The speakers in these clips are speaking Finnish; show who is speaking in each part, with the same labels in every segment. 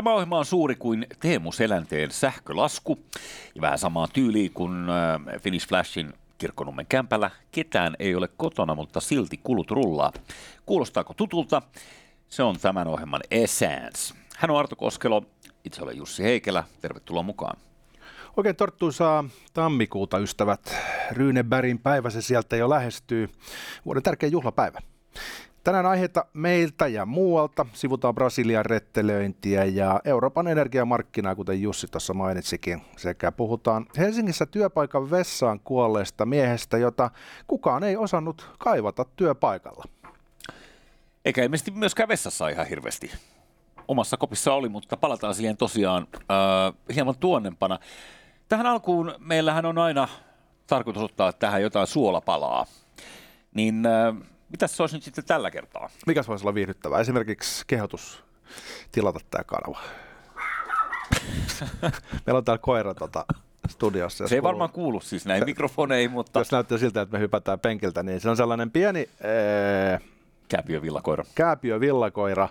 Speaker 1: Tämä ohjelma on suuri kuin Teemu Selänteen sähkölasku ja vähän samaa tyyliä kuin äh, Finnish Flashin Kirkkonummen kämpällä. Ketään ei ole kotona, mutta silti kulut rullaa. Kuulostaako tutulta? Se on tämän ohjelman Essence. Hän on Arto Koskelo, itse olen Jussi Heikelä. Tervetuloa mukaan.
Speaker 2: Oikein torttuisaa tammikuuta, ystävät. Ryynebergin päivä se sieltä jo lähestyy. Vuoden tärkein juhlapäivä. Tänään aiheita meiltä ja muualta. Sivutaan Brasilian rettelöintiä ja Euroopan energiamarkkinaa, kuten Jussi tuossa mainitsikin. Sekä puhutaan Helsingissä työpaikan vessaan kuolleesta miehestä, jota kukaan ei osannut kaivata työpaikalla.
Speaker 1: Eikä ilmeisesti myöskään vessassa ihan hirveästi. Omassa kopissa oli, mutta palataan siihen tosiaan äh, hieman tuonnempana. Tähän alkuun meillähän on aina tarkoitus ottaa tähän jotain suolapalaa. Niin äh, Mitäs se olisi nyt sitten tällä kertaa?
Speaker 2: Mikäs voisi olla viihdyttävää? Esimerkiksi kehotus tilata tämä kanava. Meillä on täällä koira tota, studiossa.
Speaker 1: Se ei kuuluu. varmaan kuulu siis näin mikrofoneihin, mutta...
Speaker 2: Jos näyttää siltä, että me hypätään penkiltä, niin se on sellainen pieni... Ee...
Speaker 1: Kääpiövillakoira.
Speaker 2: Kääpiövillakoira,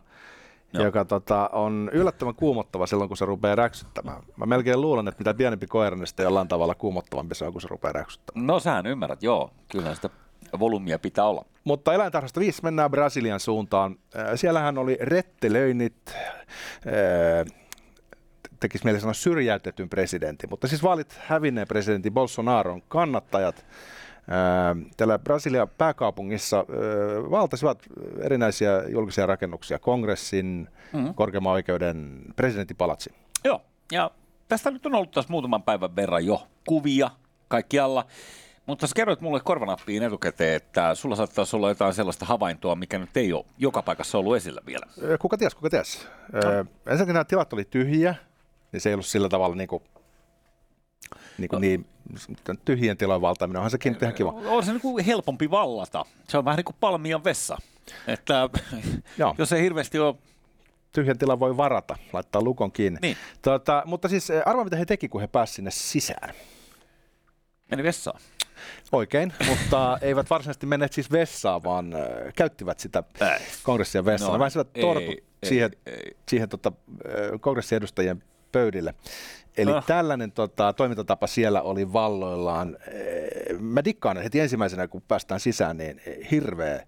Speaker 2: no. joka tota, on yllättävän kuumottava silloin, kun se rupeaa räksyttämään. Mä melkein luulen, että mitä pienempi koira, niin sitten jollain tavalla kuumottavampi se on, kun se rupeaa räksyttämään.
Speaker 1: No sähän ymmärrät, joo. Kyllä sitä volyymia pitää olla.
Speaker 2: Mutta eläintarhasta viisi mennään Brasilian suuntaan. Äh, siellähän oli rettelöinnit, äh, tekisi mieli sanoa syrjäytetyn presidentin, mutta siis vaalit hävinneen presidentin Bolsonaron kannattajat äh, täällä Brasilian pääkaupungissa valtasivat erinäisiä julkisia rakennuksia, kongressin, mm-hmm. korkeimman oikeuden presidenttipalatsin.
Speaker 1: Joo, ja tästä nyt on ollut taas muutaman päivän verran jo kuvia kaikkialla. Mutta sä kerroit mulle korvanappiin etukäteen, että sulla saattaisi olla jotain sellaista havaintoa, mikä nyt ei ole joka paikassa ollut esillä vielä.
Speaker 2: Kuka ties, kuka ties. No. ensinnäkin nämä tilat oli tyhjiä, niin se ei ollut sillä tavalla niin kuin, niin, kuin no. niin tyhjien tilojen valtaaminen, onhan sekin ihan kiva.
Speaker 1: On se niin kuin helpompi vallata. Se on vähän niin kuin palmian vessa. Että jos ei hirveästi ole
Speaker 2: tyhjän tilan voi varata, laittaa lukon kiinni.
Speaker 1: Niin.
Speaker 2: Tota, mutta siis arvaa, mitä he teki, kun he pääsivät sinne sisään.
Speaker 1: Meni vessaan.
Speaker 2: Oikein, mutta eivät varsinaisesti menneet siis vessaan, vaan äh, käyttivät sitä kongressia vessana. No, Vähän torput ei, siihen, ei, ei. siihen tota, äh, kongressiedustajien pöydille. Eli ah. tällainen tota, toimintatapa siellä oli valloillaan. Äh, mä dikkaan heti ensimmäisenä, kun päästään sisään, niin hirveä.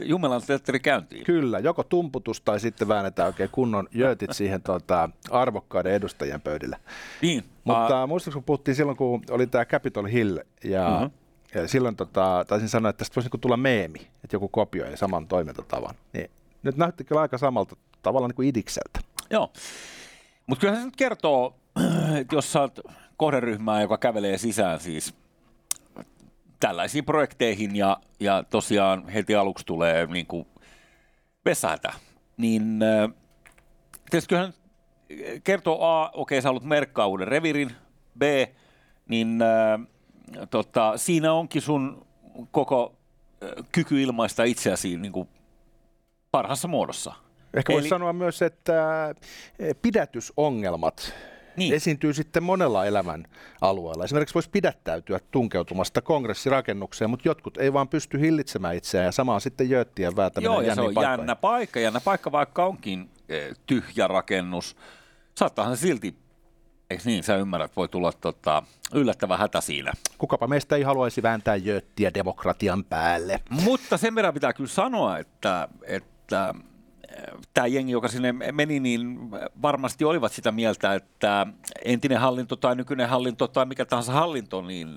Speaker 1: Jumalan, teatteri käyntiin.
Speaker 2: Kyllä, joko tumputus tai sitten väännetään oikein kunnon jöötit siihen tota, arvokkaiden edustajien pöydille.
Speaker 1: Niin.
Speaker 2: Mutta uh, muistatko, kun puhuttiin silloin, kun oli tämä Capitol Hill ja mm-hmm. Ja silloin tota, taisin sanoa, että tästä voisi niinku tulla meemi, että joku kopioi saman toimintatavan. Niin, nyt näytti kyllä aika samalta tavalla niin kuin idikseltä.
Speaker 1: Joo, mutta kyllähän se nyt kertoo, että jos saat kohderyhmää, joka kävelee sisään siis tällaisiin projekteihin ja, ja tosiaan heti aluksi tulee niin kuin vesahätä, niin tietysti kyllähän kertoo A, okei sä haluat merkkaa uuden revirin, B, niin äh, tota, siinä onkin sun koko äh, kyky ilmaista itseäsi niin kuin parhaassa muodossa.
Speaker 2: Ehkä voisi sanoa myös, että pidätysongelmat niin. esiintyy sitten monella elämän alueella. Esimerkiksi voisi pidättäytyä tunkeutumasta kongressirakennukseen, mutta jotkut ei vaan pysty hillitsemään itseään ja samaa sitten jööttien väätäminen
Speaker 1: Joo, ja se on paikkoihin. jännä paikka. Jännä paikka, vaikka onkin tyhjä rakennus. Saattaahan silti Eikö niin, sä ymmärrät, voi tulla tota, yllättävä hätä siinä.
Speaker 2: Kukapa meistä ei haluaisi vääntää jöttiä demokratian päälle.
Speaker 1: Mutta sen verran pitää kyllä sanoa, että, että tämä jengi, joka sinne meni, niin varmasti olivat sitä mieltä, että entinen hallinto tai nykyinen hallinto tai mikä tahansa hallinto, niin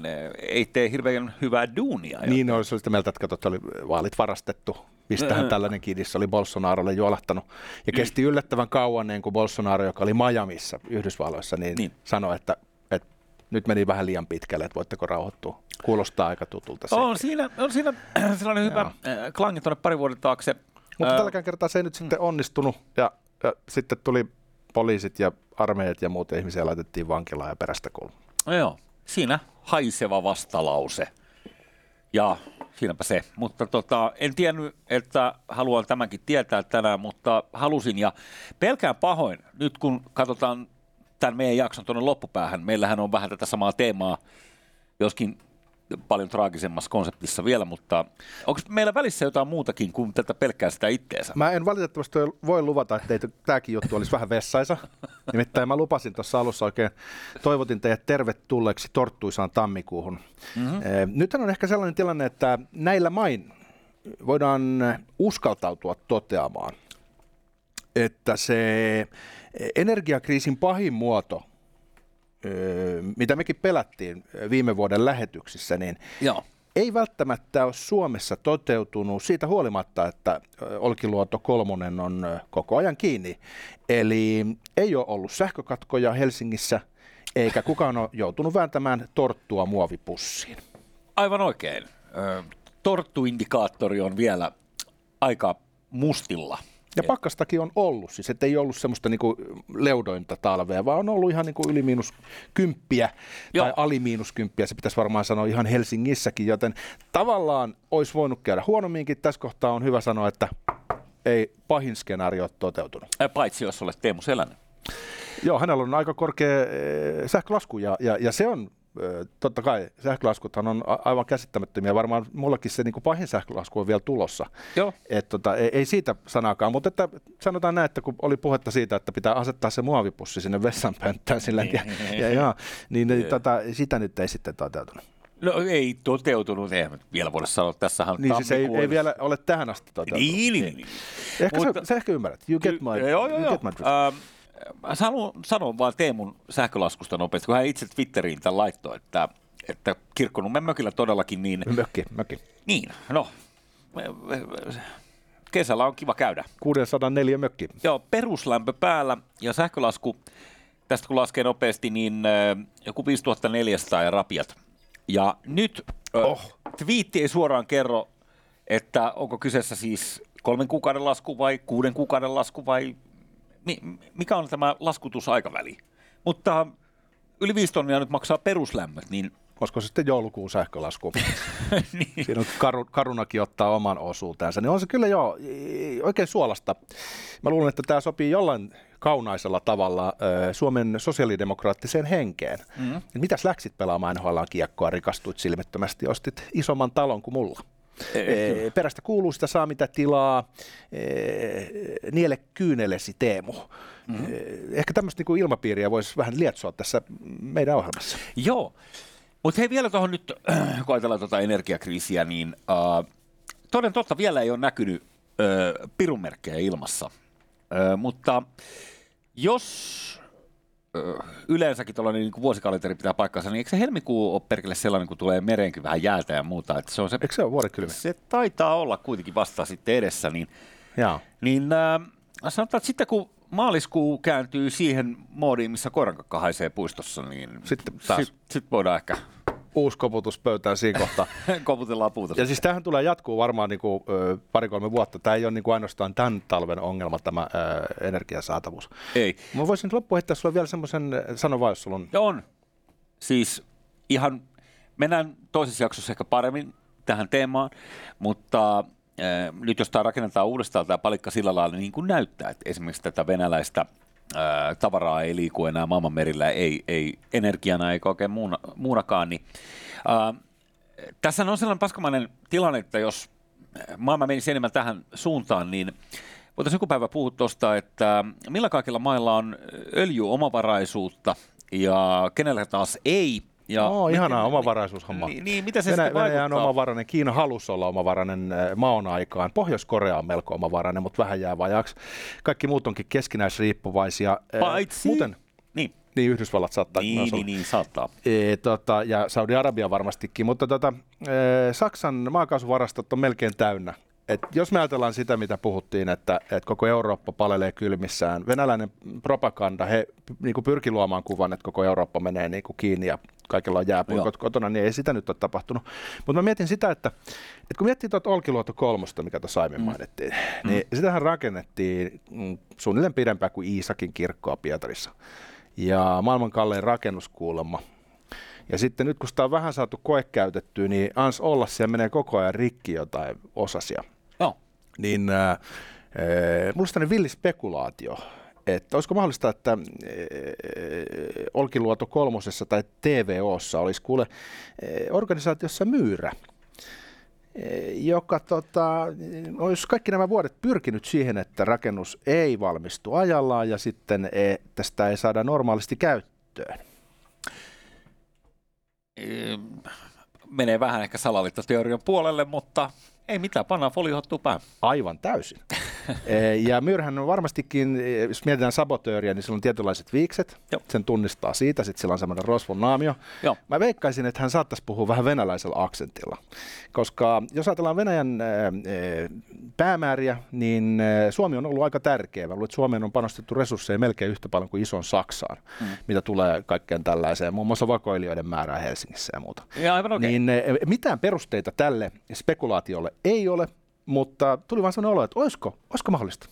Speaker 1: ei tee hirveän hyvää duunia.
Speaker 2: Niin, olisi sitä mieltä, että katsot, oli vaalit varastettu. Mistähän tällainen kiidissä oli Bolsonarolle juolahtanut. Ja mm. kesti yllättävän kauan, niin kuin Bolsonaro, joka oli Miamiissa Yhdysvalloissa, niin, niin. sanoi, että, että nyt meni vähän liian pitkälle, että voitteko rauhoittua. Kuulostaa aika tutulta. Se.
Speaker 1: On siinä, on siinä sellainen hyvä äh, klangi tuonne pari vuoden taakse
Speaker 2: mutta Ää... tälläkään kertaa se ei nyt sitten mm. onnistunut ja, ja sitten tuli poliisit ja armeijat ja muut ihmisiä laitettiin vankilaan ja perästä.
Speaker 1: No joo, siinä haiseva vastalause. Ja siinäpä se. Mutta tota, en tiennyt, että haluan tämänkin tietää tänään, mutta halusin. Ja pelkään pahoin, nyt kun katsotaan tämän meidän jakson tuonne loppupäähän, meillähän on vähän tätä samaa teemaa, joskin paljon traagisemmassa konseptissa vielä, mutta onko meillä välissä jotain muutakin kuin tätä pelkkää sitä itteensä?
Speaker 2: Mä en valitettavasti voi luvata, että tämäkin juttu olisi vähän vessaisa. Nimittäin mä lupasin tuossa alussa oikein, toivotin teidät tervetulleeksi torttuisaan tammikuuhun. Mm-hmm. Nyt on ehkä sellainen tilanne, että näillä main voidaan uskaltautua toteamaan, että se energiakriisin pahin muoto – mitä mekin pelättiin viime vuoden lähetyksissä, niin Joo. ei välttämättä ole Suomessa toteutunut siitä huolimatta, että Olkiluoto kolmonen on koko ajan kiinni. Eli ei ole ollut sähkökatkoja Helsingissä, eikä kukaan ole joutunut vääntämään torttua muovipussiin.
Speaker 1: Aivan oikein. Torttuindikaattori on vielä aika mustilla.
Speaker 2: Ja pakkastakin on ollut, siis ettei ollut semmoista niinku leudointa talvea, vaan on ollut ihan niinku yli miinus kymppiä Joo. tai ali miinus kymppiä, se pitäisi varmaan sanoa ihan Helsingissäkin, joten tavallaan olisi voinut käydä huonomminkin. Tässä kohtaa on hyvä sanoa, että ei pahin skenaario ole toteutunut.
Speaker 1: Paitsi jos olet Teemu Selänne.
Speaker 2: Joo, hänellä on aika korkea eh, sähkölasku ja, ja, ja se on totta kai sähkölaskuthan on aivan käsittämättömiä. Varmaan mullakin se niin kuin pahin sähkölasku on vielä tulossa. Joo. Et, tota, ei, ei, siitä sanaakaan, mutta että, sanotaan näin, että kun oli puhetta siitä, että pitää asettaa se muovipussi sinne vessanpönttään sillä niin, ja, ja, ja, niin, niin tota, sitä nyt ei sitten toteutunut.
Speaker 1: No ei toteutunut, ei vielä voida sanoa, tässähän
Speaker 2: Niin siis ei, ei, vielä ole tähän asti toteutunut.
Speaker 1: Niin, niin, niin.
Speaker 2: Ehkä Mutta, sä, sä ehkä ymmärrät. You get my, joo, joo, you get my uh,
Speaker 1: mä sanon, sanon vaan Teemun sähkölaskusta nopeasti, kun hän itse Twitteriin tämän laittoi, että, että Kirkkonummen mökillä todellakin niin...
Speaker 2: Mökki, mökki.
Speaker 1: Niin, no. Kesällä on kiva käydä.
Speaker 2: 604 mökki.
Speaker 1: Joo, peruslämpö päällä ja sähkölasku, tästä kun laskee nopeasti, niin joku 5400 ja rapiat. Ja nyt oh. twiitti ei suoraan kerro, että onko kyseessä siis kolmen kuukauden lasku vai kuuden kuukauden lasku vai mikä on tämä laskutusaikaväli. Mutta yli 5 tonnia nyt maksaa peruslämmöt, niin
Speaker 2: Olisiko se sitten joulukuun sähkölasku? niin. Siinä on karu, Karunakin ottaa oman osuutensa. Niin on se kyllä jo oikein suolasta. Mä luulen, että tämä sopii jollain kaunaisella tavalla Suomen sosiaalidemokraattiseen henkeen. Mm-hmm. Mitäs läksit pelaamaan NHL kiekkoa, rikastuit silmittömästi, ostit isomman talon kuin mulla? E, perästä kuuluu sitä saa mitä tilaa, e, niele kyynelesi Teemu. Mm-hmm. E, ehkä tämmöistä niin ilmapiiriä voisi vähän lietsoa tässä meidän ohjelmassa.
Speaker 1: Joo, mutta hei vielä tuohon nyt, kun ajatellaan tuota energiakriisiä, niin äh, toden totta vielä ei ole näkynyt äh, pirunmerkkejä ilmassa. Äh, mutta jos yleensäkin tuollainen niin vuosikalenteri pitää paikkansa, niin eikö se helmikuu ole perkele sellainen, kun tulee mereenkin vähän jäätä ja muuta? Että se on se,
Speaker 2: eikö se ole vuodekylmä?
Speaker 1: Se taitaa olla kuitenkin vasta sitten edessä. Niin, Jaa. niin äh, sanotaan, että sitten kun maaliskuu kääntyy siihen moodiin, missä koirankakka haisee puistossa, niin sitten taas... sit, sit voidaan ehkä
Speaker 2: uusi koputus pöytään siinä kohtaa.
Speaker 1: Koputellaan puuta.
Speaker 2: Ja siis tämähän tulee jatkuu varmaan niin kuin, pari-kolme vuotta. Tämä ei ole niin kuin ainoastaan tämän talven ongelma, tämä ö, energiasaatavuus.
Speaker 1: Ei.
Speaker 2: Mä voisin loppuun heittää sulle vielä semmoisen, sano vaan, jos sulla on.
Speaker 1: Ja on. Siis ihan, mennään toisessa jaksossa ehkä paremmin tähän teemaan, mutta äh, nyt jos tämä rakennetaan uudestaan tämä palikka sillä lailla niin kuin näyttää, että esimerkiksi tätä venäläistä ää, tavaraa ei liiku enää maailmanmerillä, ei, ei energiana eikä oikein muuna, muunakaan, niin ää, tässä on sellainen paskamainen tilanne, että jos maailma menisi enemmän tähän suuntaan, niin voitaisiin joku päivä puhua tuosta, että millä kaikilla mailla on öljyomavaraisuutta ja kenellä taas ei –
Speaker 2: ja no, ihanaa niin, omavaraisuushomma.
Speaker 1: Niin, niin, mitä se
Speaker 2: Venä, Venäjä on omavarainen, Kiina halusi olla omavarainen äh, maon aikaan. Pohjois-Korea on melko omavarainen, mutta vähän jää vajaaksi. Kaikki muut onkin keskinäisriippuvaisia.
Speaker 1: Äh, Paitsi...
Speaker 2: Muuten, niin. Niin, Yhdysvallat saattaa.
Speaker 1: Niin, niin, niin, saattaa.
Speaker 2: E, tota, ja Saudi-Arabia varmastikin, mutta tota, e, Saksan maakaasuvarastot on melkein täynnä et jos me ajatellaan sitä, mitä puhuttiin, että, että koko Eurooppa palelee kylmissään, venäläinen propaganda, he niin pyrki luomaan kuvan, että koko Eurooppa menee niin kuin kiinni ja kaikilla on jääpuikot kotona, niin ei sitä nyt ole tapahtunut. Mutta mä mietin sitä, että, että kun miettii tuota Olkiluoto kolmosta, mikä tuossa aiemmin mm. mainittiin, mm. niin sitähän rakennettiin mm, suunnilleen pidempään kuin Iisakin kirkkoa Pietarissa. Ja maailman kallein rakennuskuulemma. Ja sitten nyt kun sitä on vähän saatu koekäytettyä, niin ans olla siellä menee koko ajan rikki jotain osasia. Niin äh, mulla on villi spekulaatio, että olisiko mahdollista, että Olkiluoto kolmosessa tai TVOssa olisi kuule organisaatiossa myyrä, joka tota, olisi kaikki nämä vuodet pyrkinyt siihen, että rakennus ei valmistu ajallaan ja sitten e, tästä ei saada normaalisti käyttöön.
Speaker 1: Menee vähän ehkä salaliittoteorian puolelle, mutta ei mitään, pannaan foliohattua päähän.
Speaker 2: Aivan täysin. Eh, ja Myyrhän on varmastikin, eh, jos mietitään sabotööriä, niin sillä on tietynlaiset viikset. Joo. Sen tunnistaa siitä, sitten sillä on semmoinen rosvon naamio. Joo. Mä veikkaisin, että hän saattaisi puhua vähän venäläisellä aksentilla. Koska jos ajatellaan Venäjän eh, päämääriä, niin Suomi on ollut aika tärkeä. Mä luulen, että Suomeen on panostettu resursseja melkein yhtä paljon kuin ison Saksaan, mm. mitä tulee kaikkeen tällaiseen, muun muassa vakoilijoiden määrää Helsingissä ja muuta.
Speaker 1: Ja aivan okay.
Speaker 2: Niin mitään perusteita tälle spekulaatiolle ei ole, mutta tuli vaan sellainen olo, että olisiko, olisiko mahdollista.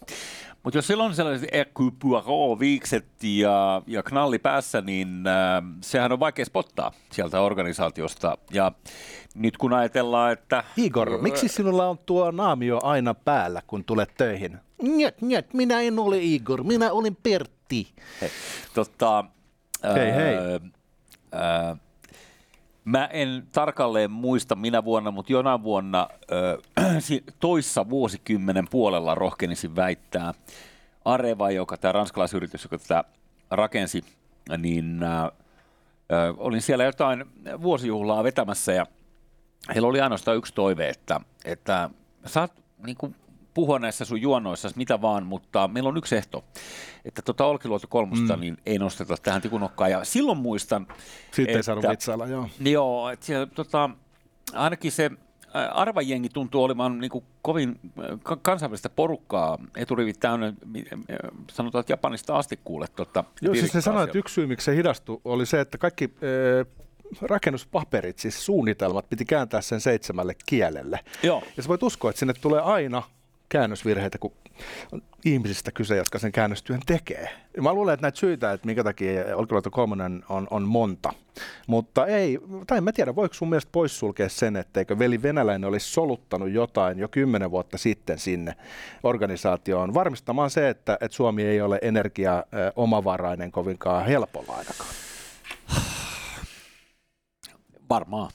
Speaker 1: Mutta jos silloin on sellaiset Hercule ja, ja knalli päässä, niin äh, sehän on vaikea spottaa sieltä organisaatiosta. Ja nyt kun ajatellaan, että...
Speaker 2: Igor, miksi sinulla on tuo naamio aina päällä, kun tulet töihin? Njet, njet, minä en ole Igor, minä olin Pertti.
Speaker 1: Hei, totta,
Speaker 2: hei, hei.
Speaker 1: Äh, Mä en tarkalleen muista minä vuonna, mutta jonain vuonna toissa vuosikymmenen puolella rohkenisin väittää. Areva, joka tämä ranskalaisyritys, joka tätä rakensi, niin olin siellä jotain vuosijuhlaa vetämässä ja heillä oli ainoastaan yksi toive, että, että saat niin kuin, puhua näissä sun juonoissa mitä vaan, mutta meillä on yksi ehto, että tuota Olkiluoto kolmosta mm. niin ei nosteta tähän tikunokkaan. Ja silloin muistan...
Speaker 2: Sitten että, ei saanut vitsailla, joo.
Speaker 1: Joo, että siellä, tota, ainakin se arvajengi tuntuu olevan niin kuin kovin kansainvälistä porukkaa, eturivit täynnä, sanotaan, että Japanista asti kuule. Tuota,
Speaker 2: Joo, siis ne sanoivat, että yksi syy, miksi se hidastui, oli se, että kaikki rakennuspaperit, siis suunnitelmat, piti kääntää sen seitsemälle kielelle.
Speaker 1: Joo.
Speaker 2: Ja sä voit uskoa, että sinne tulee aina käännösvirheitä, kun on ihmisistä kyse, jotka sen käännöstyön tekee. Mä luulen, että näitä syitä, että minkä takia Olkiluoto kolmonen on, on monta. Mutta ei, tai en mä tiedä, voiko sun mielestä poissulkea sen, etteikö veli venäläinen olisi soluttanut jotain jo kymmenen vuotta sitten sinne organisaatioon, varmistamaan se, että, että Suomi ei ole energia omavarainen kovinkaan helpolla ainakaan.
Speaker 1: Varmaan.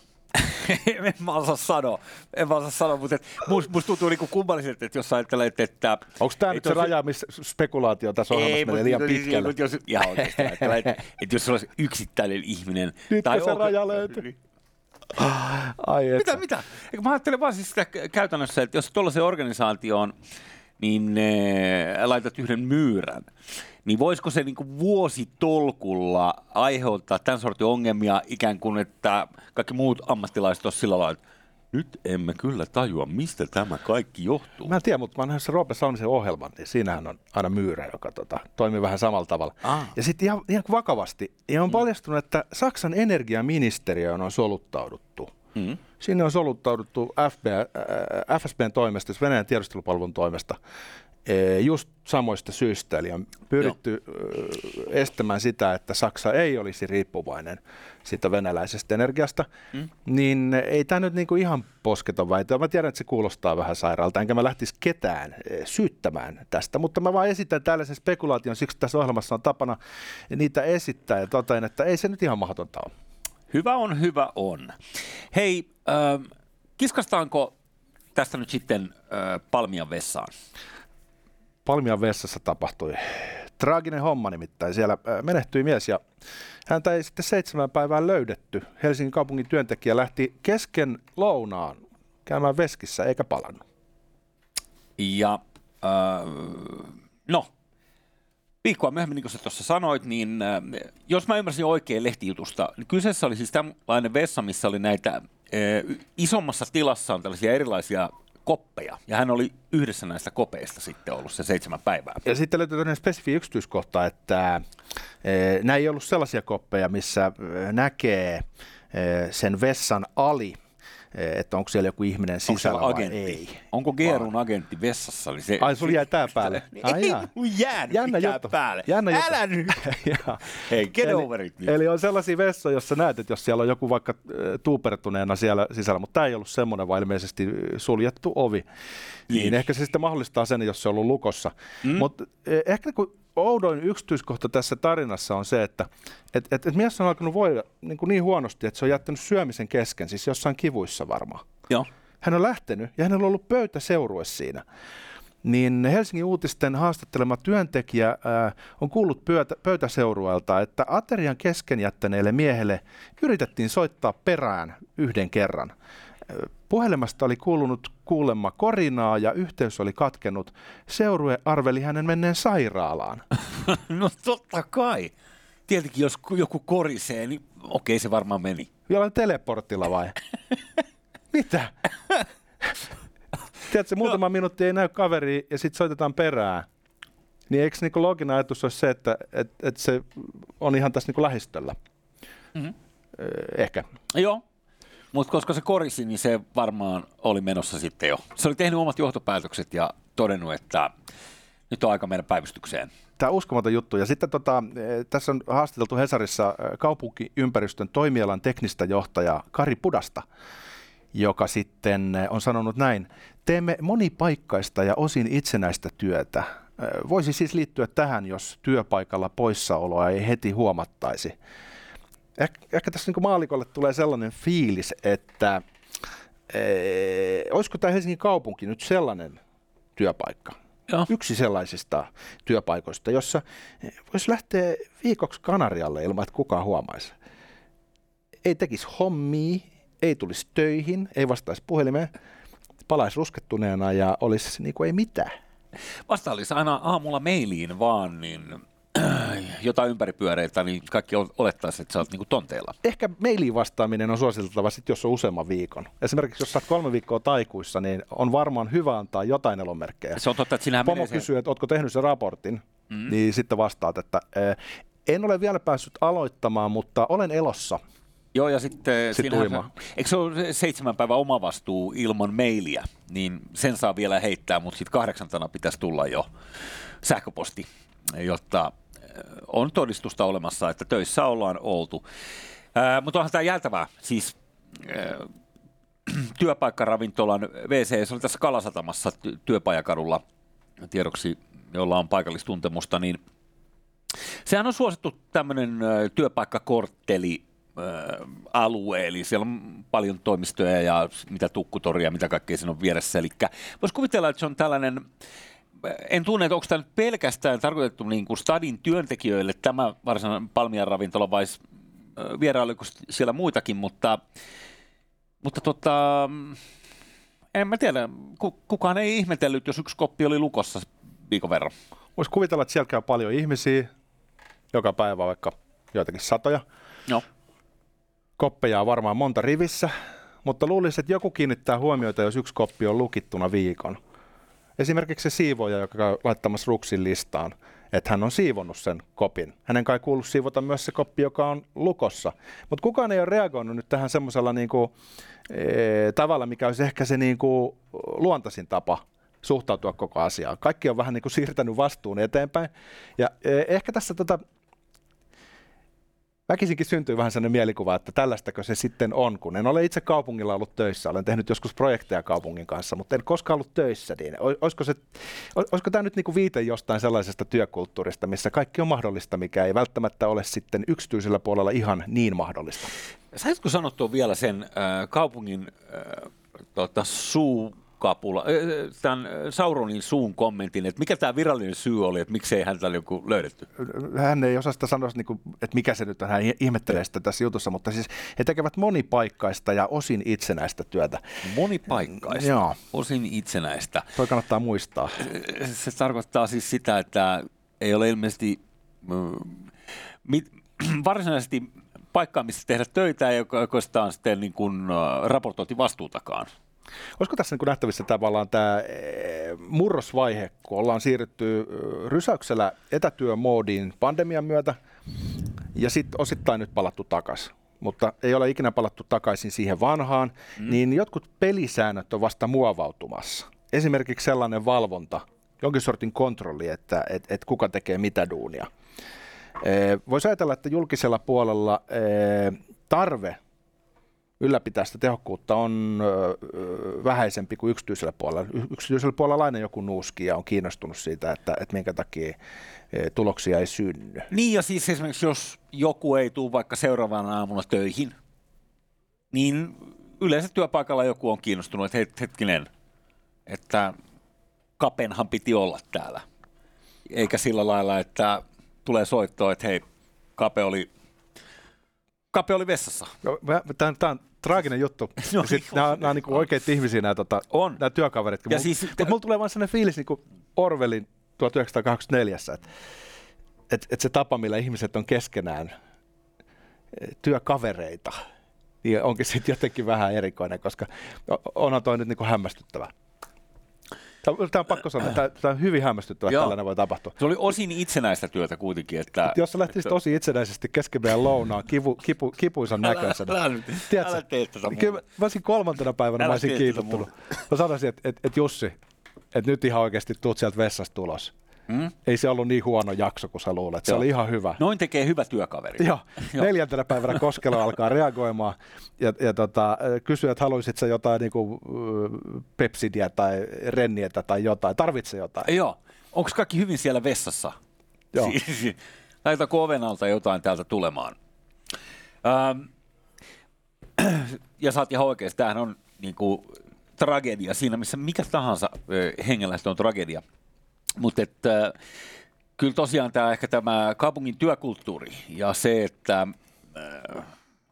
Speaker 1: En mä osaa sanoa, en mä osaa sanoa, mutta et, musta, must tuntuu niinku kummalliselta, että jos ajattelet, että...
Speaker 2: Onko tämä nyt se raja, missä spekulaatio tässä ohjelmassa menee liian pitkälle?
Speaker 1: Mutta jos, ihan oikeasti ajattelet, että, että jos olisi yksittäinen ihminen...
Speaker 2: Nyt tai se raja löytyy. Ai
Speaker 1: mitä, mitä? Eikö mä ajattelen vaan siis sitä käytännössä, että jos tuollaisen organisaatioon niin äh, laitat yhden myyrän, niin voisiko se niin kuin vuositolkulla aiheuttaa tämän sortin ongelmia ikään kuin, että kaikki muut ammattilaiset olisivat sillä lailla, että nyt emme kyllä tajua, mistä tämä kaikki johtuu.
Speaker 2: Mä en tiedä, mutta mä oon nähnyt Roope Salmisen ohjelman, niin siinähän on aina myyrä, joka tota, toimii vähän samalla tavalla. Ah. Ja sitten ihan, ihan vakavasti, ja on mm. paljastunut, että Saksan energiaministeriö on soluttauduttu. Mm. Sinne on soluttauduttu FB, äh, FSBn toimesta, siis Venäjän tiedustelupalvelun toimesta, just samoista syistä. Eli on pyritty Joo. estämään sitä, että Saksa ei olisi riippuvainen siitä venäläisestä energiasta. Mm. Niin ei tämä nyt niinku ihan posketa väite. Mä tiedän, että se kuulostaa vähän sairaalta, enkä mä lähtisi ketään syyttämään tästä, mutta mä vaan esitän tällaisen spekulaation, siksi tässä ohjelmassa on tapana niitä esittää ja totean, että ei se nyt ihan mahdotonta ole.
Speaker 1: Hyvä on, hyvä on. Hei, äh, kiskastaanko tästä nyt sitten äh, Palmian vessaan?
Speaker 2: Palmian vessassa tapahtui traaginen homma nimittäin. Siellä äh, menehtyi mies ja häntä ei sitten seitsemän päivää löydetty. Helsingin kaupungin työntekijä lähti kesken lounaan käymään veskissä eikä palannut.
Speaker 1: Ja äh, no, viikkoa myöhemmin, niin kuin sä tuossa sanoit, niin äh, jos mä ymmärsin oikein lehtijutusta, niin kyseessä oli siis tällainen vessa, missä oli näitä äh, isommassa tilassa on tällaisia erilaisia koppeja. Ja hän oli yhdessä näistä kopeista sitten ollut se seitsemän päivää.
Speaker 2: Ja sitten löytyy tämmöinen spesifi yksityiskohta, että e, nämä ei ollut sellaisia koppeja, missä näkee sen vessan ali että onko siellä joku ihminen sisällä vai agentti? ei.
Speaker 1: Onko Geerun agentti vessassa? Oli se,
Speaker 2: Ai, sulla jäi tää päälle.
Speaker 1: Ai, ei jäänyt Jännä juttu. päälle. Jännä juttu. Älä nyt. Hei, get over it.
Speaker 2: Eli on sellaisia vessoja, jossa näet, että jos siellä on joku vaikka tuupertuneena siellä sisällä, mutta tämä ei ollut semmoinen, vaan ilmeisesti suljettu ovi. Niin. niin ehkä se sitten mahdollistaa sen, jos se on ollut lukossa. Mm. Mutta ehkä kun oudoin yksityiskohta tässä tarinassa on se, että et, et, et mies on alkanut voida niin, kuin niin huonosti, että se on jättänyt syömisen kesken, siis jossain kivuissa varmaan.
Speaker 1: Joo.
Speaker 2: Hän on lähtenyt ja hänellä on ollut pöytäseurue siinä. Niin Helsingin uutisten haastattelema työntekijä ää, on kuullut pöytä, pöytäseurueelta, että aterian kesken jättäneelle miehelle yritettiin soittaa perään yhden kerran. Puhelimesta oli kuulunut kuulemma korinaa ja yhteys oli katkenut. Seurue arveli hänen menneen sairaalaan.
Speaker 1: no totta kai. Tietenkin jos joku korisee, niin okei se varmaan meni.
Speaker 2: Jollain teleportilla vai? Mitä? Tiedätkö, muutama no. minuutti ei näy kaveri ja sitten soitetaan perään. Niin eikö niin loginen ajatus ole se, että et, et se on ihan tässä niin lähistöllä? Mm-hmm. Ehkä.
Speaker 1: Joo, mutta koska se korisi, niin se varmaan oli menossa sitten jo. Se oli tehnyt omat johtopäätökset ja todennut, että nyt on aika mennä päivystykseen.
Speaker 2: Tämä on uskomaton juttu. Ja sitten tota, e, tässä on haastateltu Hesarissa e, kaupunkiympäristön toimialan teknistä johtajaa Kari Pudasta, joka sitten e, on sanonut näin. Teemme monipaikkaista ja osin itsenäistä työtä. Voisi siis liittyä tähän, jos työpaikalla poissaoloa ei heti huomattaisi. Eh, ehkä tässä niin maalikolle tulee sellainen fiilis, että ee, olisiko tämä Helsingin kaupunki nyt sellainen työpaikka, Joo. yksi sellaisista työpaikoista, jossa voisi lähteä viikoksi Kanarialle ilman, että kukaan huomaisi. Ei tekisi hommia, ei tulisi töihin, ei vastaisi puhelimeen, palaisi ruskettuneena ja olisi niin kuin ei mitään.
Speaker 1: Vasta olisi aina aamulla mailiin vaan, niin jotain ympäripyöreitä, niin kaikki olettaisiin, että sä oot niinku tonteilla.
Speaker 2: Ehkä mailiin vastaaminen on suositeltava sitten, jos on useamman viikon. Esimerkiksi jos sä oot kolme viikkoa taikuissa, niin on varmaan hyvä antaa jotain elonmerkkejä.
Speaker 1: Se on totta, että sinähän
Speaker 2: Pomo kysyy, se... että ootko tehnyt sen raportin, mm. niin sitten vastaat, että eh, en ole vielä päässyt aloittamaan, mutta olen elossa.
Speaker 1: Joo, ja sitten Sit. Se, eikö se ole seitsemän päivän omavastuu ilman mailia, niin sen saa vielä heittää, mutta sitten kahdeksantana pitäisi tulla jo sähköposti, jotta on todistusta olemassa, että töissä ollaan oltu. Ää, mutta onhan tämä jältävää. Siis ää, työpaikkaravintolan WC, se oli tässä Kalasatamassa työpajakadulla tiedoksi, jolla on paikallistuntemusta, niin sehän on suosittu tämmöinen työpaikkakortteli alue, eli siellä on paljon toimistoja ja mitä tukkutoria, mitä kaikkea siinä on vieressä. Eli voisi kuvitella, että se on tällainen en tunne, että onko tämä nyt pelkästään tarkoitettu niin kuin stadin työntekijöille tämä varsinainen Palmian ravintola vai vierailuiko siellä muitakin, mutta, mutta tota, en mä tiedä, kukaan ei ihmetellyt, jos yksi koppi oli lukossa viikon verran.
Speaker 2: Voisi kuvitella, että siellä käy paljon ihmisiä, joka päivä vaikka joitakin satoja.
Speaker 1: No.
Speaker 2: Koppeja on varmaan monta rivissä, mutta luulisin, että joku kiinnittää huomiota, jos yksi koppi on lukittuna viikon. Esimerkiksi se siivoja, joka käy laittamassa ruksin listaan, että hän on siivonnut sen kopin. Hänen kai kuuluu siivota myös se koppi, joka on lukossa. Mutta kukaan ei ole reagoinut nyt tähän semmoisella niinku, e, tavalla, mikä olisi ehkä se niinku, luontaisin tapa suhtautua koko asiaan. Kaikki on vähän niin kuin siirtänyt vastuun eteenpäin. Ja e, ehkä tässä tota, väkisinkin syntyy vähän sellainen mielikuva, että tällaistako se sitten on, kun en ole itse kaupungilla ollut töissä, olen tehnyt joskus projekteja kaupungin kanssa, mutta en koskaan ollut töissä, niin olisiko, se, olisiko tämä nyt niin kuin viite jostain sellaisesta työkulttuurista, missä kaikki on mahdollista, mikä ei välttämättä ole sitten yksityisellä puolella ihan niin mahdollista?
Speaker 1: Saisitko sanottua vielä sen äh, kaupungin äh, tota, suu kapula, tämän Sauronin suun kommentin, että mikä tämä virallinen syy oli, että miksei häntä ole joku löydetty?
Speaker 2: Hän ei osaa sitä sanoa, niin että mikä se nyt on, hän ihmettelee sitä tässä jutussa, mutta siis he tekevät monipaikkaista ja osin itsenäistä työtä.
Speaker 1: Monipaikkaista, Joo. osin itsenäistä.
Speaker 2: Toi kannattaa muistaa.
Speaker 1: Se tarkoittaa siis sitä, että ei ole ilmeisesti mit, varsinaisesti paikkaa, missä tehdä töitä, ja oikeastaan sitten niin kuin, raportointivastuutakaan.
Speaker 2: Olisiko tässä niin nähtävissä tavallaan tämä eh, murrosvaihe, kun ollaan siirrytty rysäyksellä etätyömoodiin pandemian myötä ja sitten osittain nyt palattu takaisin mutta ei ole ikinä palattu takaisin siihen vanhaan, mm. niin jotkut pelisäännöt on vasta muovautumassa. Esimerkiksi sellainen valvonta, jonkin sortin kontrolli, että et, et kuka tekee mitä duunia. Eh, Voisi ajatella, että julkisella puolella tarve ylläpitää sitä tehokkuutta on vähäisempi kuin yksityisellä puolella. Yksityisellä puolella aina joku nuuski ja on kiinnostunut siitä, että, että minkä takia tuloksia ei synny.
Speaker 1: Niin ja siis esimerkiksi jos joku ei tule vaikka seuraavana aamuna töihin, niin yleensä työpaikalla joku on kiinnostunut, että hetkinen, että kapenhan piti olla täällä. Eikä sillä lailla, että tulee soittoa, että hei, kape oli, kape oli vessassa.
Speaker 2: No, tämä, tämä on traaginen juttu. No, Sitten nämä, nämä on niin oikeita ihmisiä, nämä, tota, on. nämä työkaverit. Ja siis, mutta mulla tulee vaan sellainen fiilis niin kuin Orwellin 1984, että et, et se tapa, millä ihmiset on keskenään eh, työkavereita, niin onkin sitten jotenkin vähän erikoinen, koska onhan toi nyt niin kuin hämmästyttävä. Tämä on pakko sanoa, tämä, tämä on hyvin hämmästyttävä, että tällainen voi tapahtua.
Speaker 1: Se oli osin itsenäistä työtä kuitenkin. Että,
Speaker 2: että jos sä lähtisit että... tosi itsenäisesti kesken meidän lounaan kipu, kipu, kipuisan näköisenä.
Speaker 1: Älä, älä, Tiedätkö, älä tee tätä
Speaker 2: kyllä mä, olisin kolmantena päivänä, älä mä olisin kiitottunut. Mä sanoisin, että, että, että Jussi, että nyt ihan oikeasti tuut sieltä vessasta tulos. Mm? Ei se ollut niin huono jakso kuin sä luulet. Se Joo. oli ihan hyvä.
Speaker 1: Noin tekee hyvä työkaveri.
Speaker 2: Joo. Neljäntenä päivänä Koskelo alkaa reagoimaan ja, ja tota, kysyy, että haluaisit sä jotain niin kuin, pepsidiä tai rennietä tai jotain. Tarvitsee jotain.
Speaker 1: Joo. Onko kaikki hyvin siellä vessassa?
Speaker 2: Joo.
Speaker 1: Laitako oven alta jotain täältä tulemaan? Ähm, ja oot ihan oikeasti, tämähän on niin kuin, tragedia siinä, missä mikä tahansa hengenlähtö on tragedia. Mutta että kyllä tosiaan tämä ehkä tämä kaupungin työkulttuuri ja se, että äh,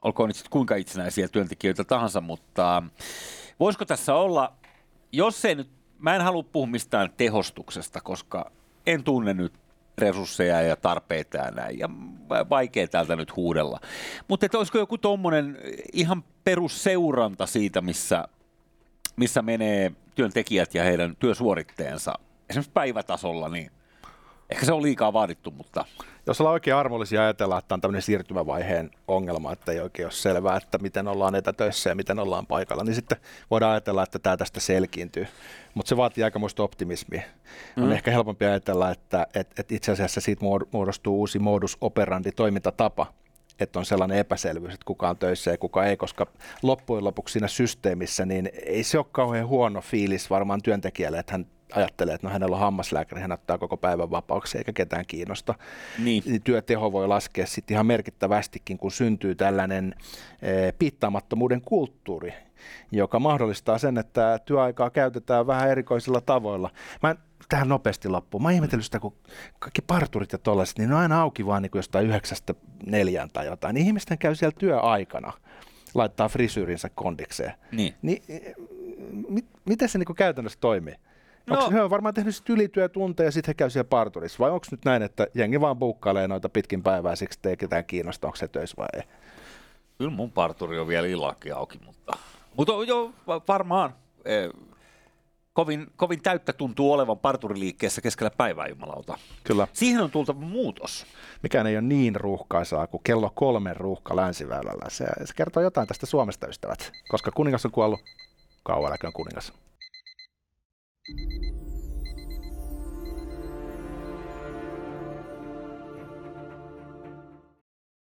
Speaker 1: olkoon nyt kuinka itsenäisiä työntekijöitä tahansa, mutta voisiko tässä olla, jos ei nyt, mä en halua puhua mistään tehostuksesta, koska en tunne nyt resursseja ja tarpeita ja näin, ja vaikea täältä nyt huudella. Mutta että olisiko joku tuommoinen ihan perusseuranta siitä, missä, missä menee työntekijät ja heidän työsuoritteensa esimerkiksi päivätasolla, niin ehkä se on liikaa vaadittu, mutta...
Speaker 2: Jos ollaan oikein armollisia ajatella, että on tämmöinen siirtymävaiheen ongelma, että ei oikein ole selvää, että miten ollaan etätöissä ja miten ollaan paikalla, niin sitten voidaan ajatella, että tämä tästä selkiintyy. Mutta se vaatii aikamoista optimismia. Mm. On ehkä helpompi ajatella, että et, et itse asiassa siitä muodostuu uusi modus operandi toimintatapa, että on sellainen epäselvyys, että kuka on töissä ja kuka ei, koska loppujen lopuksi siinä systeemissä, niin ei se ole kauhean huono fiilis varmaan työntekijälle, että hän ajattelee, että no hänellä on hammaslääkäri, hän ottaa koko päivän vapauksi eikä ketään kiinnosta. Niin. niin työteho voi laskea sitten ihan merkittävästikin, kun syntyy tällainen e, piittaamattomuuden kulttuuri, joka mahdollistaa sen, että työaikaa käytetään vähän erikoisilla tavoilla. Mä en, tähän nopeasti loppuun. Mä oon ihmetellyt sitä, kun kaikki parturit ja tollaiset, niin ne on aina auki vaan niin kuin jostain yhdeksästä neljään tai jotain. Niin ihmisten käy siellä työaikana, laittaa frisyyrinsä kondikseen.
Speaker 1: Niin.
Speaker 2: niin mit, miten se niin kuin käytännössä toimii? No. Onko he on varmaan tehnyt sit ylityötunteja ja sitten he käy siellä parturissa? Vai onko nyt näin, että jengi vaan buukkailee noita pitkin päivää siksi, että ei ketään kiinnosta, onko se töissä vai ei?
Speaker 1: Kyllä mun parturi on vielä illakin auki, mutta, mutta jo varmaan. Eh, kovin, kovin täyttä tuntuu olevan parturiliikkeessä keskellä päivää, jumalauta.
Speaker 2: Kyllä.
Speaker 1: Siihen on tultava muutos.
Speaker 2: Mikään ei ole niin ruuhkaisaa kuin kello kolmen ruuhka länsiväylällä. Se, se kertoo jotain tästä Suomesta, ystävät. Koska kuningas on kuollut, kauan kuningas. Música